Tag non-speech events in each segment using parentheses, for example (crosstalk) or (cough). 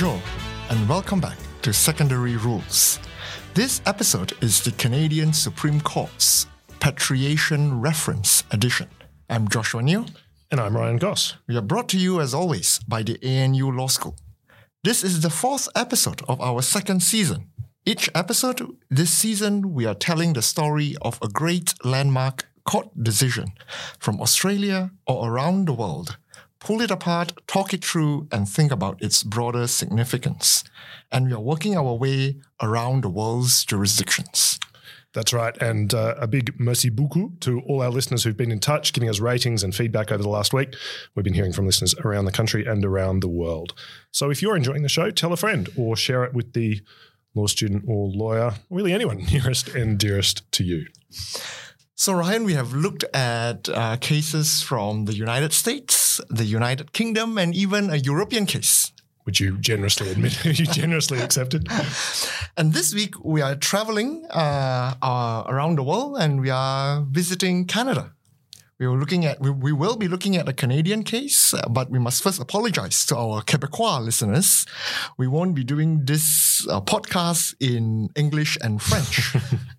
Bonjour, and welcome back to Secondary Rules. This episode is the Canadian Supreme Court's Patriation Reference Edition. I'm Joshua Neoh. And I'm Ryan Goss. We are brought to you, as always, by the ANU Law School. This is the fourth episode of our second season. Each episode this season, we are telling the story of a great landmark court decision from Australia or around the world pull it apart, talk it through, and think about its broader significance. And we are working our way around the world's jurisdictions. That's right. And uh, a big merci beaucoup to all our listeners who've been in touch, giving us ratings and feedback over the last week. We've been hearing from listeners around the country and around the world. So if you're enjoying the show, tell a friend or share it with the law student or lawyer, really anyone (laughs) nearest and dearest to you. So, Ryan, we have looked at uh, cases from the United States, the United Kingdom, and even a European case. Which you generously admit, (laughs) you generously accepted. (laughs) And this week we are traveling uh, uh, around the world and we are visiting Canada. We were looking at, we, we will be looking at a Canadian case, uh, but we must first apologize to our Quebecois listeners. We won't be doing this uh, podcast in English and French. (laughs)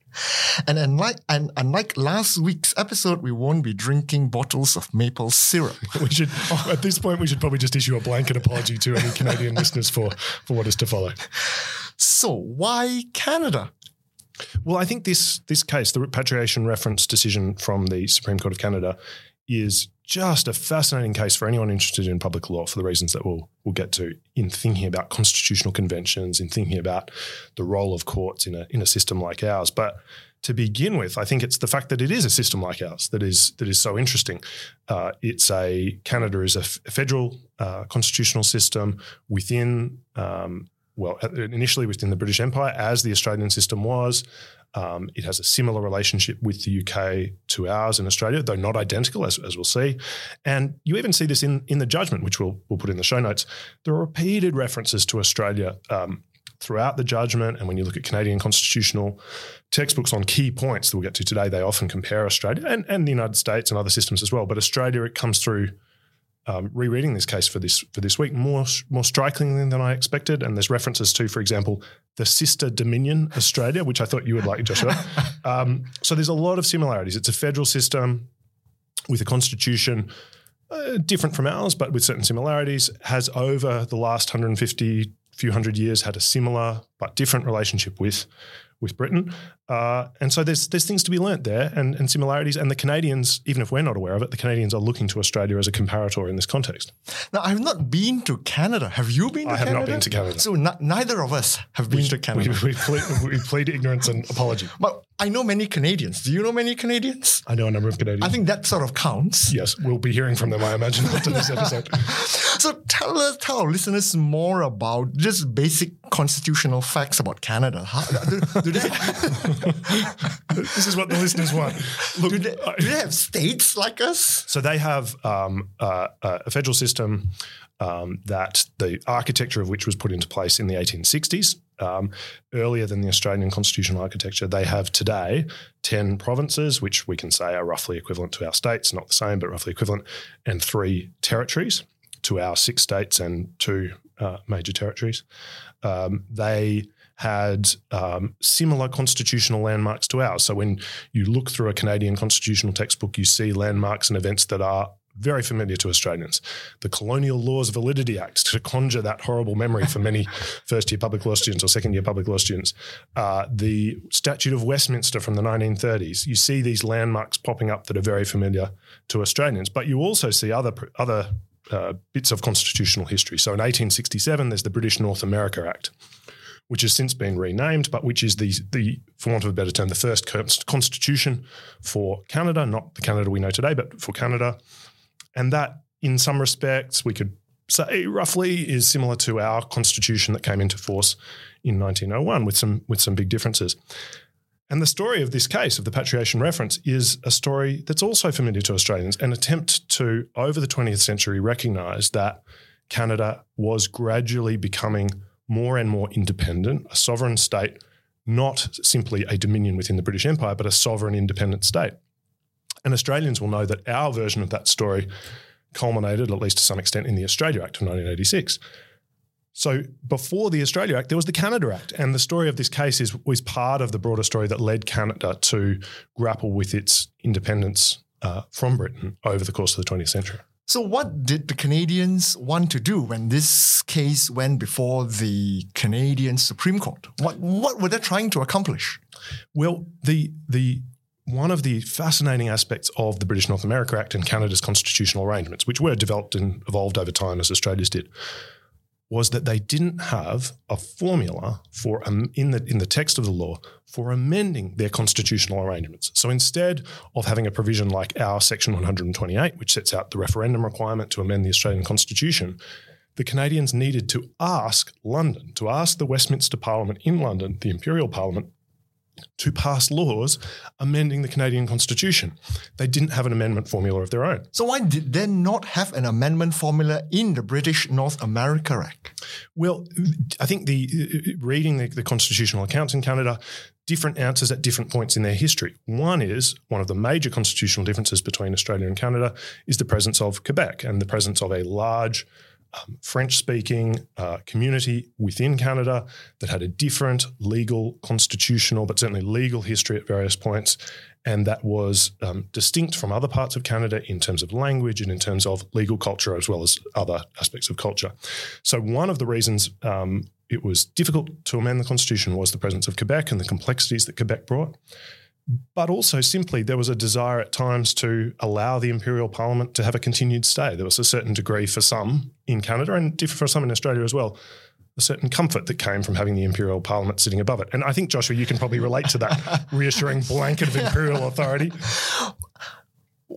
And unlike, and unlike last week's episode, we won't be drinking bottles of maple syrup. (laughs) we should, at this point, we should probably just issue a blanket apology to any Canadian listeners for, for what is to follow. So, why Canada? Well, I think this this case, the repatriation reference decision from the Supreme Court of Canada, is just a fascinating case for anyone interested in public law for the reasons that we'll we'll get to in thinking about constitutional conventions, in thinking about the role of courts in a in a system like ours. But to begin with, I think it's the fact that it is a system like ours that is that is so interesting. Uh, it's a Canada is a, f- a federal uh, constitutional system within. Um, well, initially within the British Empire, as the Australian system was. Um, it has a similar relationship with the UK to ours in Australia, though not identical, as, as we'll see. And you even see this in, in the judgment, which we'll, we'll put in the show notes. There are repeated references to Australia um, throughout the judgment. And when you look at Canadian constitutional textbooks on key points that we'll get to today, they often compare Australia and, and the United States and other systems as well. But Australia, it comes through um, rereading this case for this for this week more more strikingly than I expected. And there's references to, for example, the sister Dominion Australia, which I thought you would like, Joshua. (laughs) um, so there's a lot of similarities. It's a federal system with a constitution uh, different from ours, but with certain similarities. Has over the last 150 few hundred years had a similar but different relationship with with Britain. Uh, and so there's there's things to be learnt there and, and similarities. And the Canadians, even if we're not aware of it, the Canadians are looking to Australia as a comparator in this context. Now, I've not been to Canada. Have you been to I have Canada? not been to Canada. So n- neither of us have been we, to Canada. We, we, plead, we plead ignorance and apology. (laughs) But I know many Canadians. Do you know many Canadians? I know a number of Canadians. I think that sort of counts. Yes, we'll be hearing from them, I imagine, after this episode. (laughs) so tell us, tell our listeners more about just basic constitutional facts about Canada. How, do, do they, (laughs) (laughs) this is what the listeners want. Look, do, they, do they have states like us? So they have um, uh, a federal system um, that the architecture of which was put into place in the 1860s. Um, earlier than the Australian constitutional architecture, they have today 10 provinces, which we can say are roughly equivalent to our states, not the same, but roughly equivalent, and three territories to our six states and two uh, major territories. Um, they had um, similar constitutional landmarks to ours. So when you look through a Canadian constitutional textbook, you see landmarks and events that are very familiar to Australians. The Colonial Laws Validity Act to conjure that horrible memory for many (laughs) first year public law students or second year public law students. Uh, the Statute of Westminster from the 1930s. You see these landmarks popping up that are very familiar to Australians, but you also see other other uh, bits of constitutional history. So in 1867, there's the British North America Act which has since been renamed, but which is the, the for want of a better term, the first constitution for Canada, not the Canada we know today, but for Canada. And that, in some respects, we could say roughly is similar to our constitution that came into force in 1901 with some, with some big differences. And the story of this case, of the patriation reference, is a story that's also familiar to Australians, an attempt to, over the 20th century, recognise that Canada was gradually becoming more and more independent, a sovereign state, not simply a dominion within the British Empire, but a sovereign independent state. And Australians will know that our version of that story culminated, at least to some extent, in the Australia Act of 1986. So before the Australia Act, there was the Canada Act, and the story of this case is was part of the broader story that led Canada to grapple with its independence uh, from Britain over the course of the 20th century. So, what did the Canadians want to do when this case went before the Canadian Supreme Court? What what were they trying to accomplish? Well, the the one of the fascinating aspects of the British North America Act and Canada's constitutional arrangements, which were developed and evolved over time as Australia's did, was that they didn't have a formula for um, in the in the text of the law for amending their constitutional arrangements. So instead of having a provision like our section 128 which sets out the referendum requirement to amend the Australian constitution, the Canadians needed to ask London, to ask the Westminster Parliament in London, the Imperial Parliament to pass laws amending the Canadian Constitution. They didn't have an amendment formula of their own. So why did they not have an amendment formula in the British North America Act? Well, I think the reading the, the constitutional accounts in Canada, different answers at different points in their history. One is one of the major constitutional differences between Australia and Canada is the presence of Quebec and the presence of a large um, French speaking uh, community within Canada that had a different legal, constitutional, but certainly legal history at various points. And that was um, distinct from other parts of Canada in terms of language and in terms of legal culture, as well as other aspects of culture. So, one of the reasons um, it was difficult to amend the Constitution was the presence of Quebec and the complexities that Quebec brought but also simply there was a desire at times to allow the Imperial Parliament to have a continued stay. There was a certain degree for some in Canada and for some in Australia as well, a certain comfort that came from having the Imperial Parliament sitting above it. And I think, Joshua, you can probably relate to that (laughs) reassuring blanket of imperial authority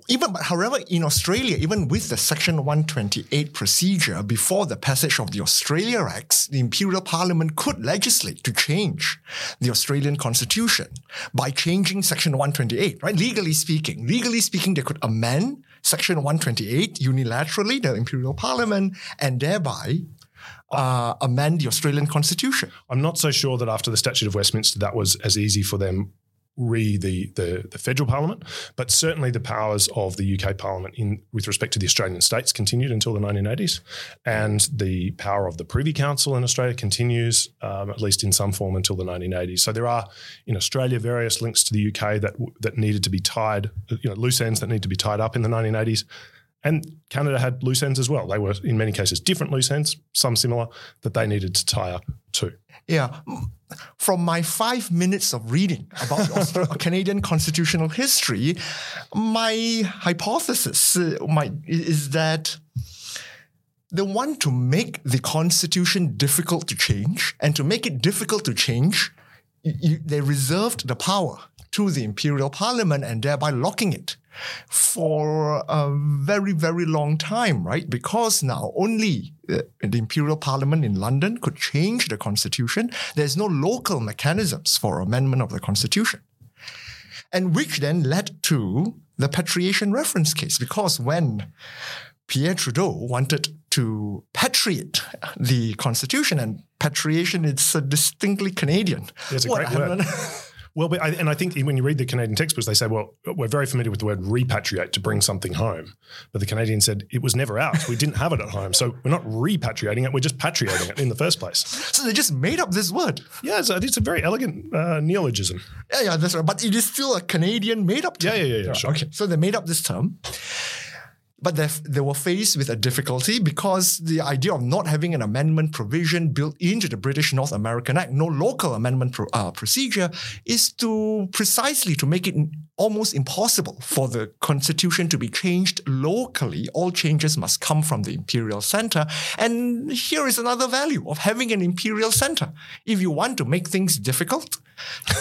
even but however in Australia, even with the Section 128 procedure before the passage of the Australia Acts, the Imperial Parliament could legislate to change the Australian Constitution by changing Section 128, right? Legally speaking, legally speaking, they could amend Section 128 unilaterally, the Imperial Parliament, and thereby uh, amend the Australian Constitution. I'm not so sure that after the Statute of Westminster that was as easy for them re the, the, the federal parliament, but certainly the powers of the UK parliament in with respect to the Australian states continued until the 1980s, and the power of the Privy Council in Australia continues um, at least in some form until the 1980s. So there are in Australia various links to the UK that that needed to be tied, you know, loose ends that need to be tied up in the 1980s. And Canada had loose ends as well. They were, in many cases, different loose ends, some similar, that they needed to tie up too. Yeah. From my five minutes of reading about (laughs) Canadian constitutional history, my hypothesis uh, is that they want to make the constitution difficult to change, and to make it difficult to change, you, they reserved the power to the imperial parliament and thereby locking it for a very, very long time, right? Because now only uh, the imperial parliament in London could change the constitution. There's no local mechanisms for amendment of the constitution. And which then led to the patriation reference case, because when Pierre Trudeau wanted to patriate the constitution, and patriation is a distinctly Canadian. It's a great word. (laughs) Well, I, and I think when you read the Canadian textbooks, they say, well, we're very familiar with the word repatriate to bring something home. But the Canadian said it was never ours. We didn't have it at home. So we're not repatriating it, we're just patriating it in the first place. So they just made up this word. Yeah, it's a, it's a very elegant uh, neologism. Yeah, yeah, that's right. But it is still a Canadian made up term. Yeah, yeah, yeah, yeah sure. Okay, so they made up this term. But they were faced with a difficulty because the idea of not having an amendment provision built into the British North American Act, no local amendment pro, uh, procedure, is to precisely to make it almost impossible for the constitution to be changed locally. All changes must come from the imperial center. And here is another value of having an imperial center. If you want to make things difficult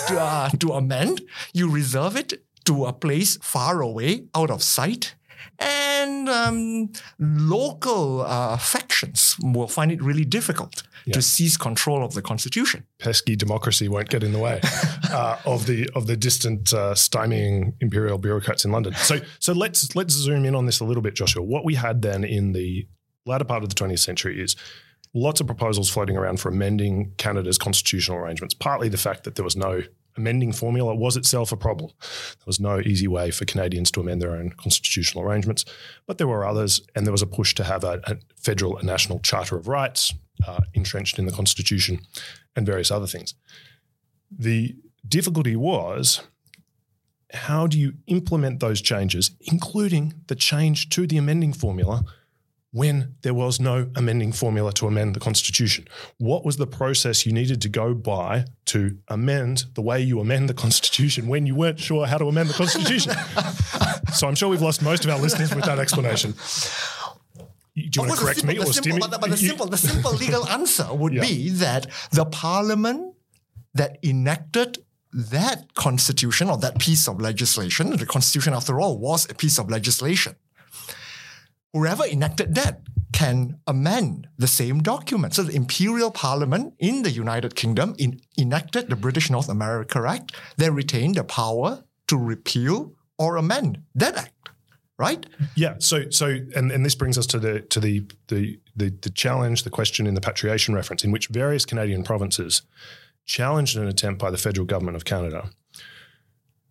to, uh, to amend, you reserve it to a place far away, out of sight, and um, local uh, factions will find it really difficult yeah. to seize control of the constitution. Pesky democracy won't get in the way (laughs) uh, of the of the distant uh, stymieing imperial bureaucrats in London. So so let's let's zoom in on this a little bit, Joshua. What we had then in the latter part of the 20th century is lots of proposals floating around for amending Canada's constitutional arrangements. Partly the fact that there was no amending formula was itself a problem. There was no easy way for Canadians to amend their own constitutional arrangements, but there were others, and there was a push to have a, a federal and national Charter of Rights uh, entrenched in the Constitution and various other things. The difficulty was how do you implement those changes, including the change to the amending formula? When there was no amending formula to amend the Constitution? What was the process you needed to go by to amend the way you amend the Constitution when you weren't sure how to amend the Constitution? (laughs) so I'm sure we've lost most of our listeners with that explanation. Do you want to correct simple, me or simple? But, but the, simple, the simple legal answer would yeah. be that the parliament that enacted that constitution or that piece of legislation, the constitution after all was a piece of legislation, whoever enacted that can amend the same document. So the Imperial Parliament in the United Kingdom in, enacted the British North America Act. They retained the power to repeal or amend that act. Right? Yeah. So, so, and, and this brings us to the to the, the the the challenge, the question in the patriation reference, in which various Canadian provinces challenged an attempt by the federal government of Canada.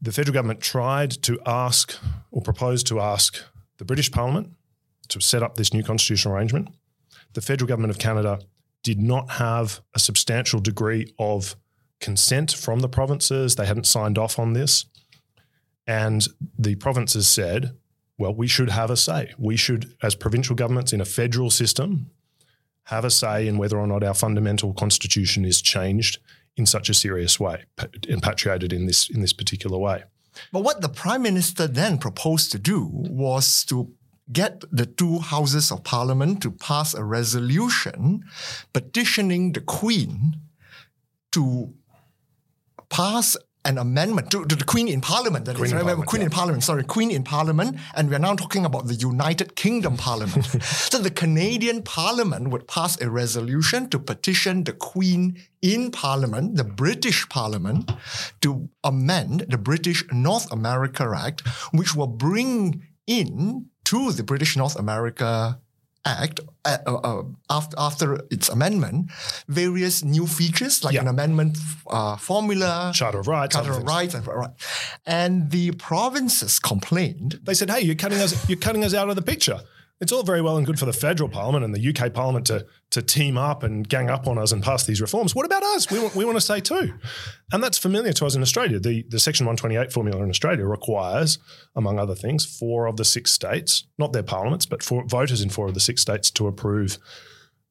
The federal government tried to ask or proposed to ask the British Parliament to set up this new constitutional arrangement. The federal government of Canada did not have a substantial degree of consent from the provinces. They hadn't signed off on this. And the provinces said, well, we should have a say. We should, as provincial governments in a federal system, have a say in whether or not our fundamental constitution is changed in such a serious way, patriated in this in this particular way. But what the prime minister then proposed to do was to get the two houses of parliament to pass a resolution petitioning the Queen to pass an amendment to, to the Queen in Parliament. That Queen, is, in, Parliament, Queen yeah. in Parliament. Sorry, Queen in Parliament, and we are now talking about the United Kingdom Parliament. (laughs) so the Canadian Parliament would pass a resolution to petition the Queen in Parliament, the British Parliament, to amend the British North America Act, which will bring in to the British North America Act uh, uh, uh, after, after its amendment, various new features like yeah. an amendment uh, formula, Charter of Rights, Charter of Rights, and, and the provinces complained. They said, "Hey, you're cutting us, you're cutting us out of the picture." It's all very well and good for the federal parliament and the UK parliament to, to team up and gang up on us and pass these reforms. What about us? We want, we want to say too. And that's familiar to us in Australia. The, the Section 128 formula in Australia requires, among other things, four of the six states, not their parliaments, but four, voters in four of the six states to approve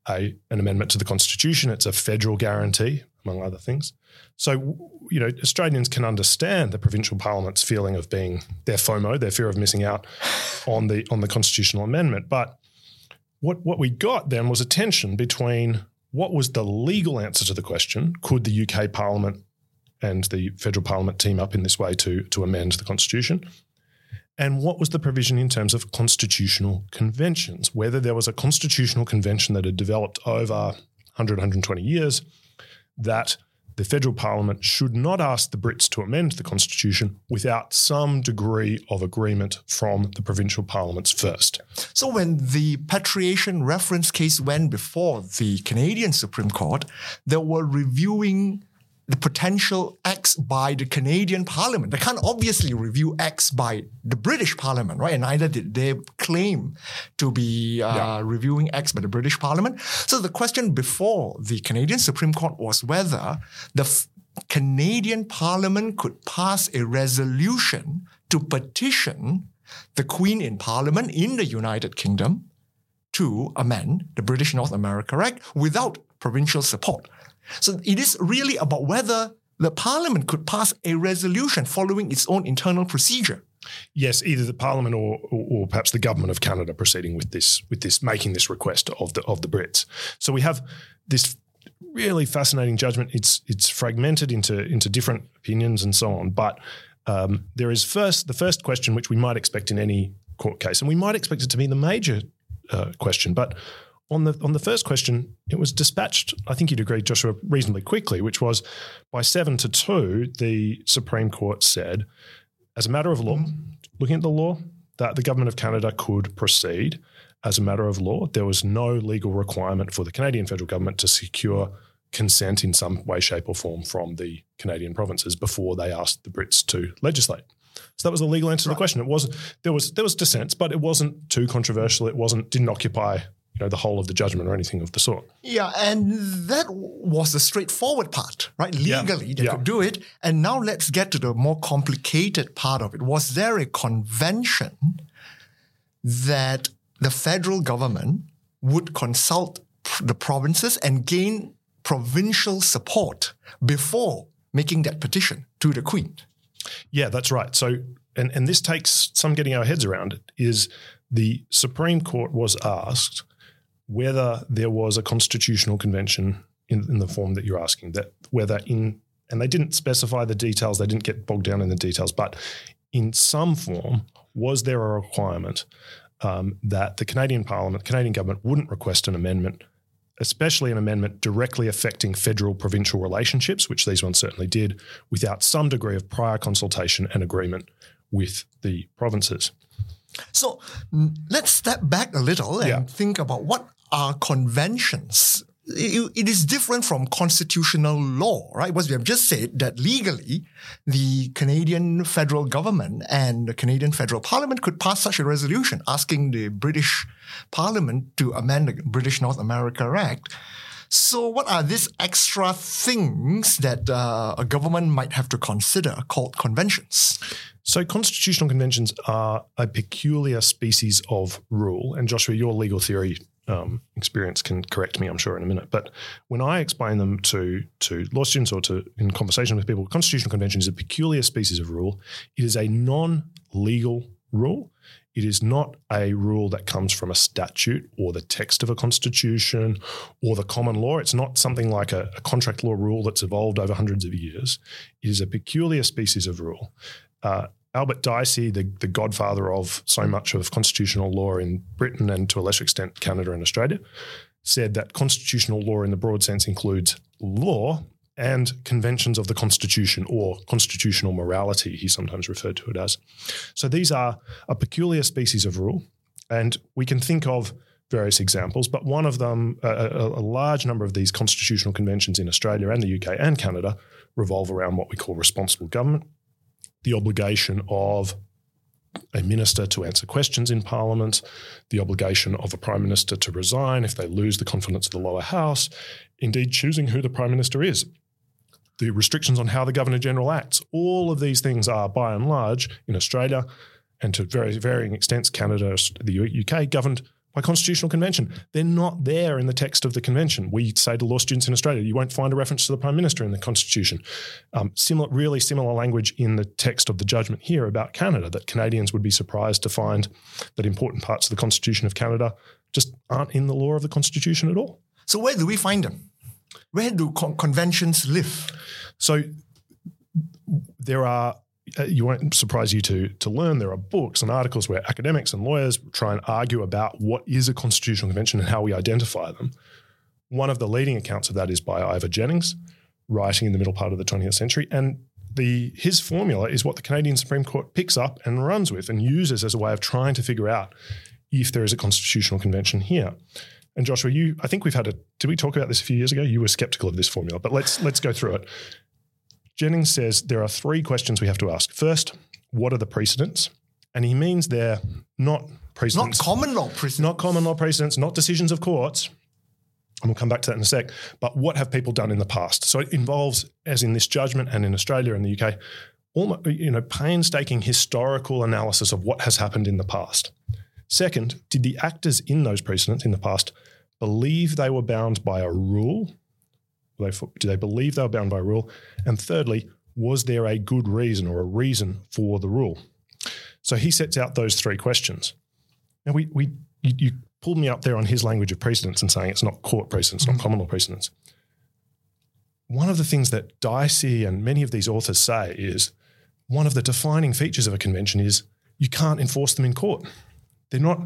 a, an amendment to the Constitution. It's a federal guarantee, among other things. So, you know, Australians can understand the provincial parliament's feeling of being their FOMO, their fear of missing out (sighs) on the on the constitutional amendment. But what what we got then was a tension between what was the legal answer to the question: Could the UK Parliament and the federal Parliament team up in this way to to amend the constitution? And what was the provision in terms of constitutional conventions? Whether there was a constitutional convention that had developed over 100, 120 years that the federal parliament should not ask the Brits to amend the constitution without some degree of agreement from the provincial parliaments first. So when the patriation reference case went before the Canadian Supreme Court, they were reviewing the potential acts by the Canadian Parliament. They can't obviously review acts by the British Parliament, right? And neither did they claim to be uh, yeah. reviewing acts by the British Parliament. So the question before the Canadian Supreme Court was whether the f- Canadian Parliament could pass a resolution to petition the Queen in Parliament in the United Kingdom to amend the British North America Act without provincial support. So it is really about whether the parliament could pass a resolution following its own internal procedure. Yes, either the Parliament or, or, or, perhaps the government of Canada proceeding with this, with this, making this request of the of the Brits. So we have this really fascinating judgment. It's it's fragmented into into different opinions and so on. But um, there is first the first question, which we might expect in any court case, and we might expect it to be the major uh, question. But on the on the first question, it was dispatched. I think you'd agree, Joshua, reasonably quickly, which was by seven to two. The Supreme Court said, as a matter of law, looking at the law, that the government of Canada could proceed as a matter of law. There was no legal requirement for the Canadian federal government to secure consent in some way, shape, or form from the Canadian provinces before they asked the Brits to legislate. So that was the legal answer to the question. It was there was there was dissents, but it wasn't too controversial. It wasn't didn't occupy you know the whole of the judgment or anything of the sort. Yeah, and that was the straightforward part, right? Legally, Yeah. they Yeah. could do it. And now let's get to the more complicated part of it. Was there a convention that the federal government would consult the provinces and gain provincial support before making that petition to the Queen? Yeah, that's right. So, and, and this takes some getting our heads around it, is the Supreme Court was asked whether there was a constitutional convention in, in the form that you're asking, that whether in, and they didn't specify the details, they didn't get bogged down in the details, but in some form, was there a requirement um, that the Canadian Parliament, Canadian government wouldn't request an amendment, especially an amendment directly affecting federal provincial relationships, which these ones certainly did, without some degree of prior consultation and agreement with the provinces. So let's step back a little and Yeah. think about what are conventions. It- is different from constitutional law, right? Because we have just said that legally, the Canadian federal government and the Canadian federal parliament could pass such a resolution asking the British parliament to amend the British North America Act. So, what are these extra things that uh, a government might have to consider called conventions? So, constitutional conventions are a peculiar species of rule. And Joshua, your legal theory um, experience can correct me, I'm sure, in a minute. But when I explain them to to law students or to in conversation with people, constitutional convention is a peculiar species of rule. It is a non-legal rule. It is not a rule that comes from a statute or the text of a constitution or the common law. It's not something like a, a contract law rule that's evolved over hundreds of years. It is a peculiar species of rule. Uh, Albert Dicey, the, the godfather of so mm. much of constitutional law in Britain and to a lesser extent Canada and Australia, said that constitutional law in the broad sense includes law and conventions of the Constitution or constitutional morality, he sometimes referred to it as. So these are a peculiar species of rule, and we can think of various examples, but one of them, a, a, a large number of these constitutional conventions in Australia and the UK and Canada revolve around what we call responsible government, the obligation of a minister to answer questions in Parliament, the obligation of a Prime Minister to resign if they lose the confidence of the lower house, indeed choosing who the Prime Minister is, the restrictions on how the Governor General acts. All of these things are, by and large, in Australia and to very varying extents, Canada, the UK, governed by constitutional convention. They're not there in the text of the convention. We say to law students in Australia, you won't find a reference to the Prime Minister in the Constitution. Um, similar, really similar language in the text of the judgment here about Canada, that Canadians would be surprised to find that important parts of the Constitution of Canada just aren't in the law of the Constitution at all. So, where do we find them? Where do con- conventions live? So there are. Uh, you won't surprise you to to learn there are books and articles where academics and lawyers try and argue about what is a constitutional convention and how we identify them. One of the leading accounts of that is by Ivor Jennings, writing in the middle part of the 20th century, and the his formula is what the Canadian Supreme Court picks up and runs with and uses as a way of trying to figure out if there is a constitutional convention here. And Joshua, you I think we've had a did we talk about this a few years ago? You were skeptical of this formula, but let's let's go through it. Jennings says there are three questions we have to ask. First, what are the precedents? And he means they're not precedents. Not common law precedents. not common law precedents, not decisions of courts. And we'll come back to that in a sec. But what have people done in the past? So it involves, as in this judgment and in Australia and the UK, almost, you know, painstaking historical analysis of what has happened in the past. Second, did the actors in those precedents in the past believe they were bound by a rule? Were they- Do they believe they were bound by a rule? And thirdly, was there a good reason or a reason for the rule? So he sets out those three questions. Now we we you, you pulled me up there on his language of precedents and saying it's not court precedents, not mm. common law precedents. One of the things that Dicey and many of these authors say is one of the defining features of a convention is you can't enforce them in court. They're not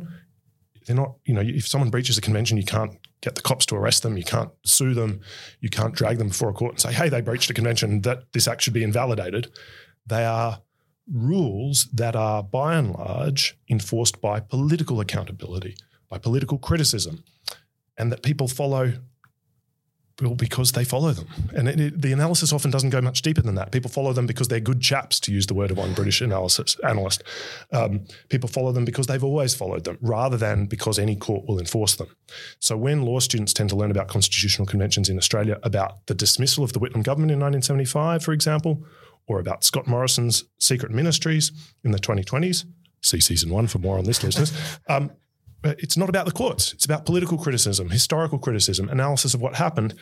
they're not, you know, if someone breaches a convention, you can't get the cops to arrest them, you can't sue them, you can't drag them before a court and say, hey, they breached a convention, that this act should be invalidated. They are rules that are by and large enforced by political accountability, by political criticism, and that people follow Well, because they follow them. And it, it, the analysis often doesn't go much deeper than that. People follow them because they're good chaps, to use the word of one British analysis analyst. Um, people follow them because they've always followed them, rather than because any court will enforce them. So when law students tend to learn about constitutional conventions in Australia, about the dismissal of the Whitlam government in 1975, for example, or about Scott Morrison's secret ministries in the 2020s, see season one for more on this, listeners. Um, it's not about the courts. It's about political criticism, historical criticism, analysis of what happened.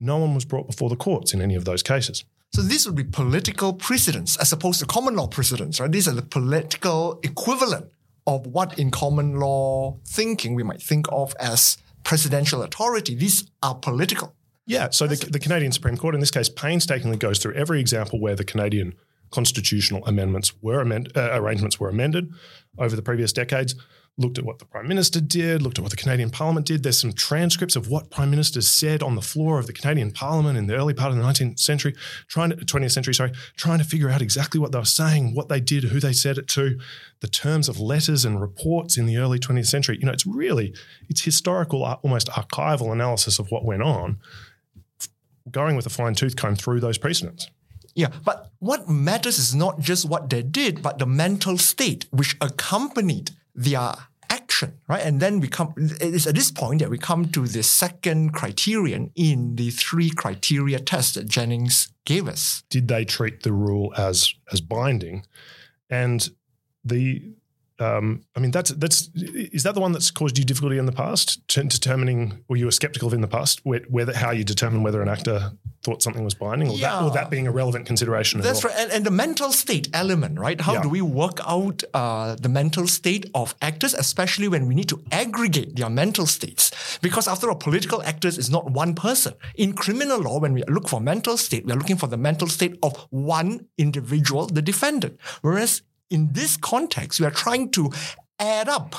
No one was brought before the courts in any of those cases. So this would be political precedents as opposed to common law precedents, right? These are the political equivalent of what in common law thinking we might think of as precedential authority. These are political. Yeah. So the, the Canadian Supreme Court, in this case, painstakingly goes through every example where the Canadian constitutional amendments were amend, uh, arrangements were amended over the previous decades looked at what the Prime Minister did, looked at what the Canadian Parliament did. There's some transcripts of what Prime Ministers said on the floor of the Canadian Parliament in the early part of the 19th century, trying to 20th century, sorry, trying to figure out exactly what they were saying, what they did, who they said it to, the terms of letters and reports in the early 20th century. You know, it's really, it's historical, uh, almost archival analysis of what went on, going with a fine tooth comb through those precedents. Yeah, but what matters is not just what they did, but the mental state which accompanied their action, right? And then we come, it's at this point that we come to the second criterion in the three criteria test that Jennings gave us. Did they treat the rule as as binding? And the um, I mean, that's that's is that the one that's caused you difficulty in the past, determining, or you were skeptical of in the past, whether how you determine whether an actor thought something was binding, or, yeah. that, or that being a relevant consideration. That's right, and, and, the mental state element, right? How yeah. do we work out uh, the mental state of actors, especially when we need to aggregate their mental states? Because after all, political actors is not one person. In criminal law, when we look for mental state, we are looking for the mental state of one individual, the defendant. Whereas in this context, we are trying to add up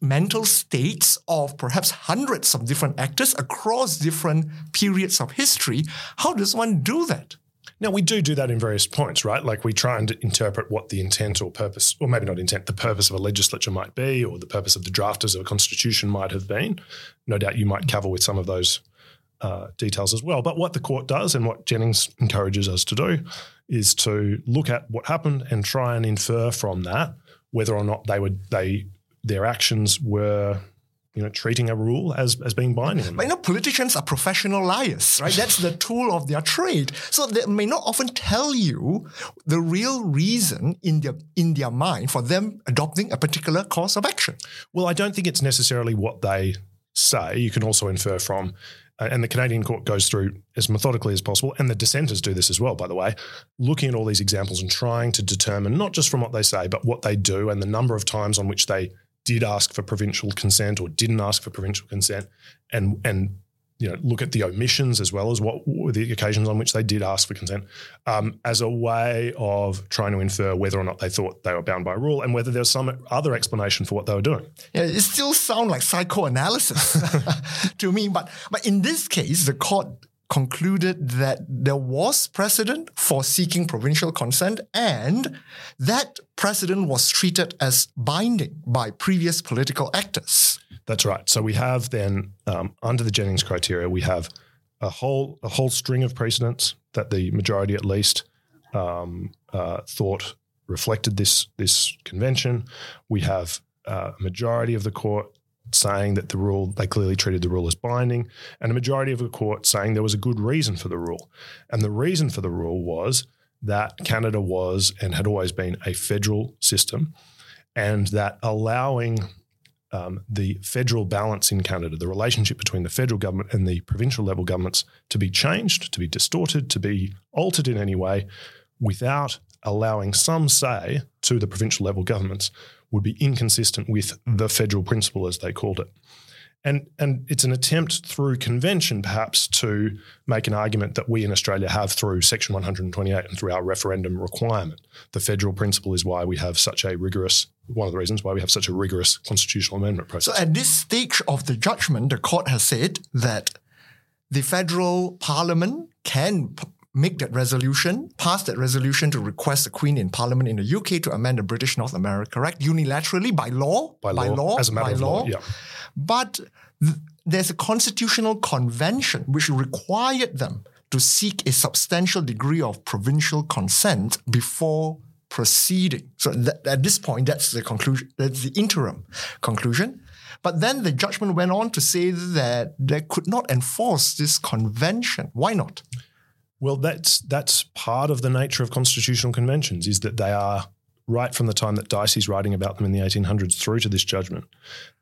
mental states of perhaps hundreds of different actors across different periods of history. How does one do that? Now, we do do that in various points, right? Like we try and interpret what the intent or purpose, or maybe not intent, the purpose of a legislature might be, or the purpose of the drafters of a constitution might have been. No doubt you might cavil with some of those uh, details as well. But what the court does and what Jennings encourages us to do is to look at what happened and try and infer from that whether or not they would they their actions were you know, treating a rule as, as being binding. But you know, politicians are professional liars, right? That's the tool of their trade. So they may not often tell you the real reason in their in their mind for them adopting a particular course of action. Well, I don't think it's necessarily what they say. You can also infer from Uh, and the Canadian court goes through as methodically as possible, and the dissenters do this as well, by the way, looking at all these examples and trying to determine not just from what they say, but what they do and the number of times on which they did ask for provincial consent or didn't ask for provincial consent, and and you know look at the omissions as well as what were the occasions on which they did ask for consent um, as a way of trying to infer whether or not they thought they were bound by rule and whether there's some other explanation for what they were doing. Yeah, it still sounds like psychoanalysis (laughs) to me, but but in this case, the court concluded that there was precedent for seeking provincial consent and that precedent was treated as binding by previous political actors. That's right. So we have then, um, under the Jennings criteria, we have a whole a whole string of precedents that the majority, at least, um, uh, thought reflected this this convention. We have uh, a majority of the court saying that the rule they clearly treated the rule as binding, and a majority of the court saying there was a good reason for the rule, and the reason for the rule was that Canada was and had always been a federal system, and that allowing um, the federal balance in Canada, the relationship between the federal government and the provincial level governments, to be changed, to be distorted, to be altered in any way, without allowing some say to the provincial level governments, would be inconsistent with the federal principle, as they called it. And, and it's an attempt through convention, perhaps, to make an argument that we in Australia have through Section 128 and through our referendum requirement. The federal principle is why we have such a rigorous, one of the reasons why we have such a rigorous constitutional amendment process. So at this stage of the judgment, the court has said that the federal parliament can make that resolution, pass that resolution to request the Queen in Parliament in the UK to amend the British North America Act unilaterally by law, by law, by law, as a matter by of law. law yeah. But th- there's a constitutional convention which required them to seek a substantial degree of provincial consent before proceeding. So that, at this point, that's the conclusion. That's the interim conclusion. But then the judgment went on to say that they could not enforce this convention. Why not? Well, that's that's part of the nature of constitutional conventions is that they are right from the time that Dicey's writing about them in the 1800s through to this judgment.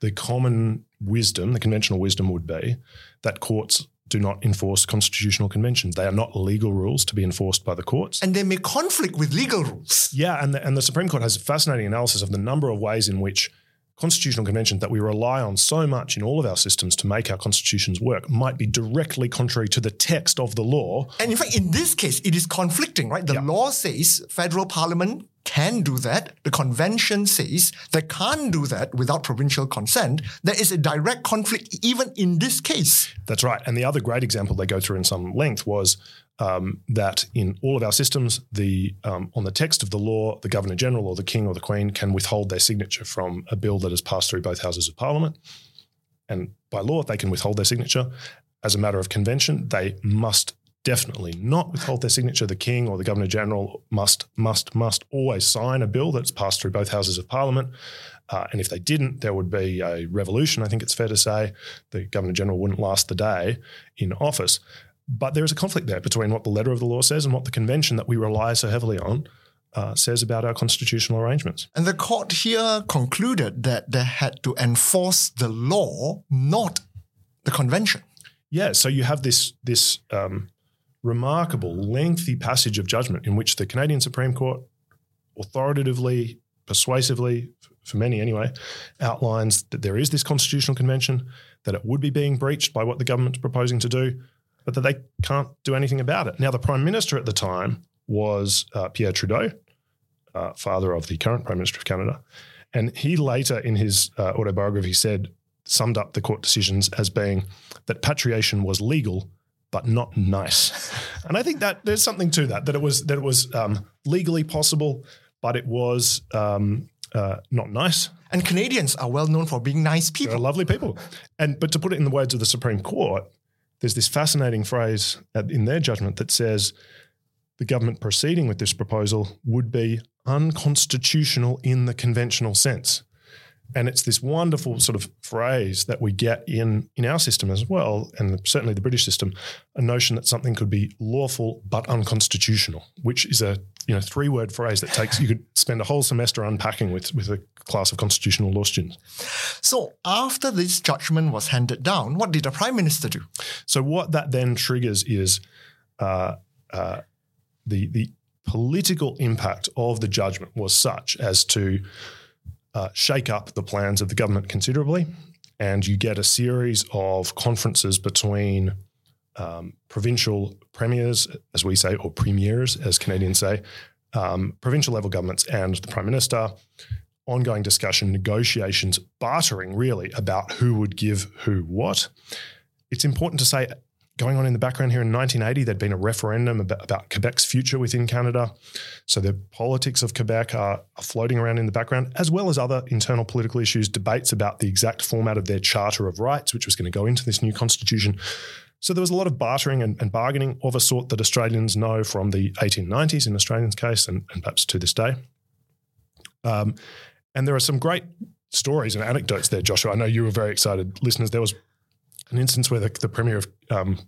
The common wisdom, the conventional wisdom would be that courts do not enforce constitutional conventions. They are not legal rules to be enforced by the courts. And they may conflict with legal rules. Yeah, and the, and the Supreme Court has a fascinating analysis of the number of ways in which constitutional convention that we rely on so much in all of our systems to make our constitutions work might be directly contrary to the text of the law. And in fact, in this case, it is conflicting, right? The yeah. law says federal parliament can do that. The convention says they can't do that without provincial consent. There is a direct conflict even in this case. That's right. And the other great example they go through in some length was um, that in all of our systems, the um, on the text of the law, the Governor General or the King or the Queen can withhold their signature from a bill that has passed through both houses of Parliament. And by law, they can withhold their signature. As a matter of convention, they must definitely not withhold their signature. The King or the Governor General must, must, must always sign a bill that's passed through both houses of Parliament. Uh, and if they didn't, there would be a revolution, I think it's fair to say. The Governor General wouldn't last the day in office. But there is a conflict there between what the letter of the law says and what the convention that we rely so heavily on uh, says about our constitutional arrangements. And the court here concluded that they had to enforce the law, not the convention. Yeah, so you have this this um, remarkable, lengthy passage of judgment in which the Canadian Supreme Court authoritatively, persuasively, for many anyway, outlines that there is this constitutional convention, that it would be being breached by what the government's proposing to do, but that they can't do anything about it. Now, the Prime Minister at the time was uh, Pierre Trudeau, uh, father of the current Prime Minister of Canada. And he later, in his uh, autobiography, said, summed up the court decisions as being that patriation was legal but not nice. And I think that there's something to that that it was that it was um, legally possible, but it was um, uh, not nice. And Canadians are well known for being nice people. They're lovely people. And but to put it in the words of the Supreme Court, there's this fascinating phrase in their judgment that says the government proceeding with this proposal would be unconstitutional in the conventional sense. And it's this wonderful sort of phrase that we get in, in our system as well, and certainly the British system, a notion that something could be lawful but unconstitutional, which is a you know three word phrase that takes you could spend a whole semester unpacking with with a class of constitutional law students. So after this judgment was handed down, what did the prime minister do? So what that then triggers is uh, uh, the the political impact of the judgment was such as to uh, shake up the plans of the government considerably, and you get a series of conferences between um, provincial premiers, as we say, or premiers, as Canadians say, um, provincial level governments and the Prime Minister, ongoing discussion, negotiations, bartering really about who would give who what. It's important to say going on in the background here in 1980, there'd been a referendum about, about, Quebec's future within Canada. So the politics of Quebec are, are, floating around in the background, as well as other internal political issues, debates about the exact format of their Charter of Rights, which was going to go into this new constitution. So there was a lot of bartering and, and bargaining of a sort that Australians know from the 1890s in Australians' case, and, and perhaps to this day. Um, and there are some great stories and anecdotes there, Joshua. I know you were very excited, listeners. There was an instance where the, the premier of um,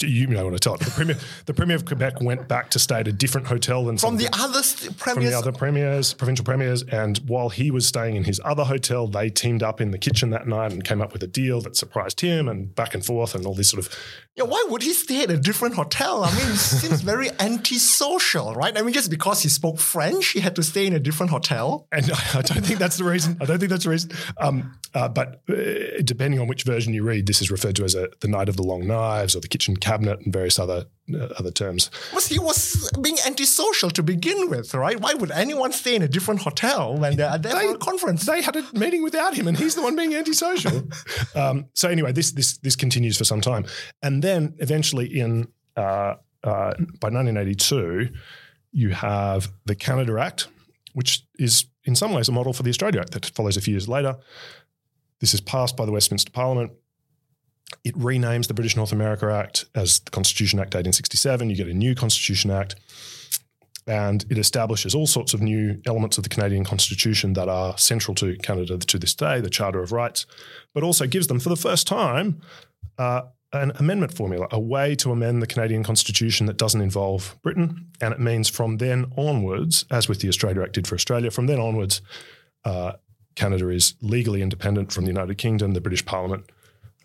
you may want to tell it. The premier, the premier of Quebec went back to stay at a different hotel than from the other premiers. From the other premiers, provincial premiers, and while he was staying in his other hotel, they teamed up in the kitchen that night and came up with a deal that surprised him, and back and forth, and all this sort of. Yeah, why would he stay at a different hotel? I mean, it seems very antisocial, right? I mean, just because he spoke French, he had to stay in a different hotel. And (laughs) I don't think that's the reason. I don't think that's the reason. Um, uh, but uh, depending on which version you read, this is referred to as a, the night of the long knives or the kitchen cabinet and various other uh, other terms. Was he was being antisocial to begin with, right? Why would anyone stay in a different hotel when they're there they, for a conference? They had a meeting without him, and he's the one being antisocial. (laughs) um, so anyway, this this this continues for some time, and then eventually in uh, uh, by 1982, you have the Canada Act, which is in some ways a model for the Australia Act that follows a few years later. This is passed by the Westminster Parliament It renames the British North America Act as the Constitution Act 1867. You get a new Constitution Act and it establishes all sorts of new elements of the Canadian Constitution that are central to Canada to this day, the Charter of Rights, but also gives them for the first time uh, an amendment formula, a way to amend the Canadian Constitution that doesn't involve Britain. And it means from then onwards, as with the Australia Act did for Australia, from then onwards, uh, Canada is legally independent from the United Kingdom. The British Parliament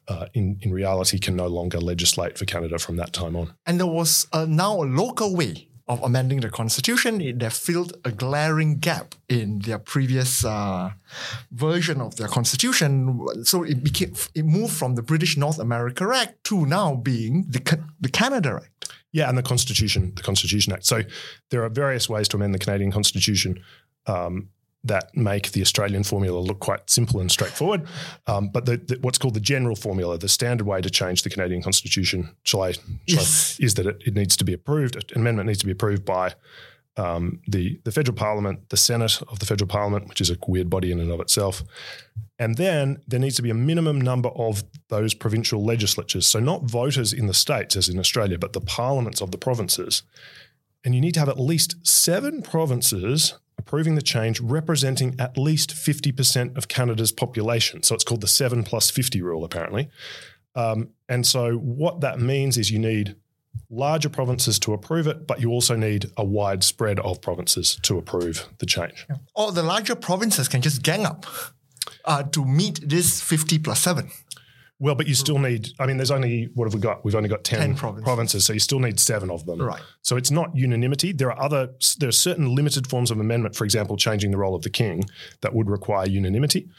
uh, in, in reality can no longer legislate for Canada from that time on. And there was uh, now a local way of amending the constitution. It, they filled a glaring gap in their previous uh, version of their constitution. So it became it moved from the British North America Act to now being the the Canada Act. Yeah, and the Constitution, the Constitution Act. So there are various ways to amend the Canadian Constitution. Um, that make the Australian formula look quite simple and straightforward. Um, but the, the, what's called the general formula, the standard way to change the Canadian Constitution, shall I, shall yes. I, is that it, it, needs to be approved. An amendment needs to be approved by um, the the federal parliament, the Senate of the federal parliament, which is a weird body in and of itself, and then there needs to be a minimum number of those provincial legislatures. So not voters in the states, as in Australia, but the parliaments of the provinces. And you need to have at least seven provinces approving the change representing at least 50% of Canada's population. So it's called the 7 plus 50 rule, apparently. Um, and so what that means is you need larger provinces to approve it, but you also need a wide spread of provinces to approve the change. Or the larger provinces can just gang up uh, to meet this 50 plus 7. Well, but you still need. I mean, there's only what have we got? We've only got ten, 10 provinces. provinces. so you still need seven of them. Right. So it's not unanimity. There are other. There are certain limited forms of amendment. For example, changing the role of the king that would require unanimity,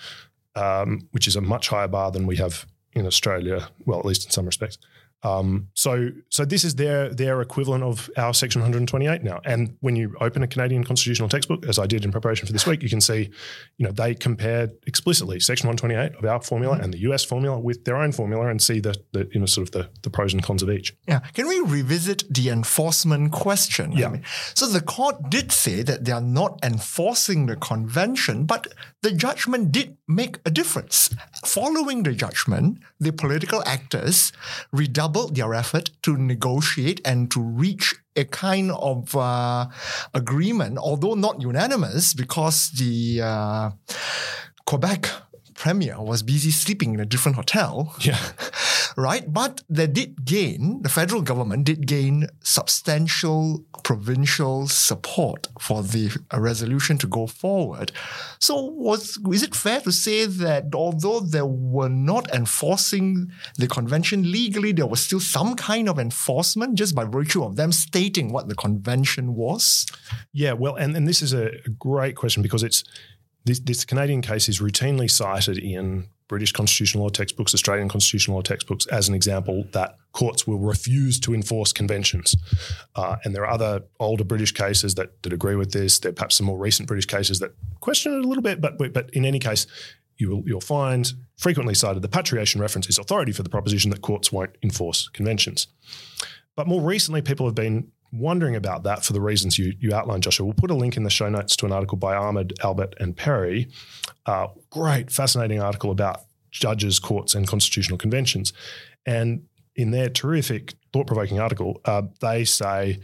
um, which is a much higher bar than we have in Australia. Well, at least in some respects. Um, so, so this is their their equivalent of our Section 128 now. And when you open a Canadian constitutional textbook, as I did in preparation for this week, you can see, you know, they compare explicitly Section 128 of our formula and the US formula with their own formula and see the, the you know sort of the, the pros and cons of each. Yeah. Can we revisit the enforcement question? Yeah. I mean, so the court did say that they are not enforcing the convention, but the judgment did make a difference. Following the judgment, the political actors redoubled their effort to negotiate and to reach a kind of uh, agreement, although not unanimous, because the uh, Quebec premier was busy sleeping in a different hotel. Yeah. (laughs) right? But they did gain, the federal government did gain substantial provincial support for the resolution to go forward. So was is it fair to say that although they were not enforcing the convention legally, there was still some kind of enforcement just by virtue of them stating what the convention was? Yeah, well, and, and this is a great question because it's this, this Canadian case is routinely cited in British constitutional law textbooks, Australian constitutional law textbooks, as an example that courts will refuse to enforce conventions. Uh, and there are other older British cases that, that agree with this. There are perhaps some more recent British cases that question it a little bit, but but in any case, you will you'll find frequently cited the patriation reference is authority for the proposition that courts won't enforce conventions. But more recently, people have been wondering about that for the reasons you, you outlined, Joshua, we'll put a link in the show notes to an article by Ahmed, Albert, and Perry. Uh, great, fascinating article about judges, courts, and constitutional conventions. And in their terrific, thought provoking article, uh, they say,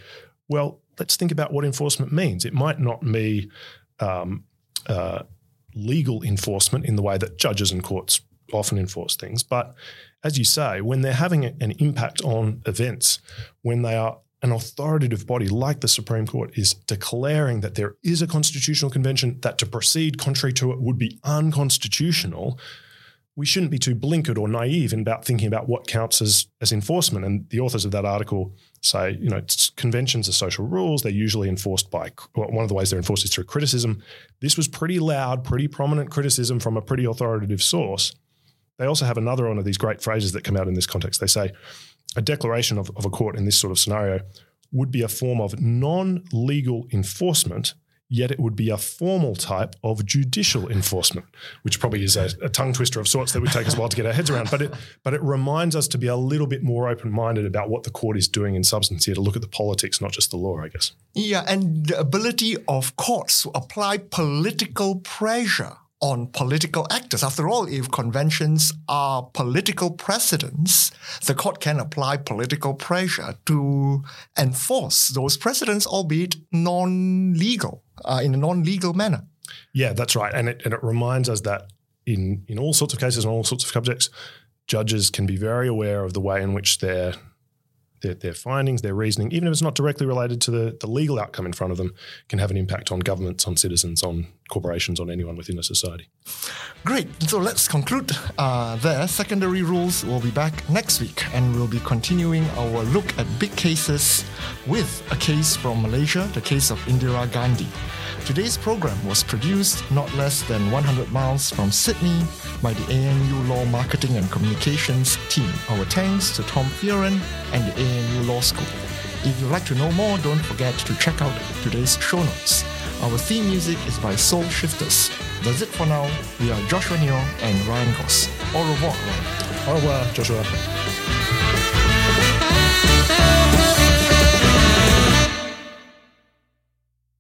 well, let's think about what enforcement means. It might not be um, uh, legal enforcement in the way that judges and courts often enforce things, but as you say, when they're having an impact on events, when they are an authoritative body like the Supreme Court is declaring that there is a constitutional convention, that to proceed contrary to it would be unconstitutional, we shouldn't be too blinkered or naive in about thinking about what counts as, as enforcement. And the authors of that article say, you know, conventions are social rules. They're usually enforced by, well, one of the ways they're enforced is through criticism. This was pretty loud, pretty prominent criticism from a pretty authoritative source. They also have another one of these great phrases that come out in this context. They say, a declaration of, of a court in this sort of scenario would be a form of non legal enforcement, yet it would be a formal type of judicial enforcement, which probably is a, a, tongue twister of sorts that would take us a while to get our heads around. But it, but it reminds us to be a little bit more open minded about what the court is doing in substance here, to look at the politics, not just the law, I guess. Yeah, and the ability of courts to apply political pressure on political actors. After all, if conventions are political precedents, the court can apply political pressure to enforce those precedents, albeit non-legal, uh, in a non-legal manner. Yeah, that's right, and it and it reminds us that in in all sorts of cases and all sorts of subjects, judges can be very aware of the way in which their their, their findings, their reasoning, even if it's not directly related to the, the legal outcome in front of them, can have an impact on governments, on citizens, on corporations, on anyone within a society. Great. So let's conclude uh, there. Secondary rules will be back next week, and we'll be continuing our look at big cases with a case from Malaysia, the case of Indira Gandhi. Today's program was produced not less than 100 miles from Sydney by the ANU Law Marketing and Communications team. Our thanks to Tom Fearon and the ANU Law School. If you'd like to know more, don't forget to check out today's show notes. Our theme music is by Soul Shifters. That's it for now. We are Joshua Neoh and Ryan Goss. Au revoir, Ryan. Au revoir, Joshua.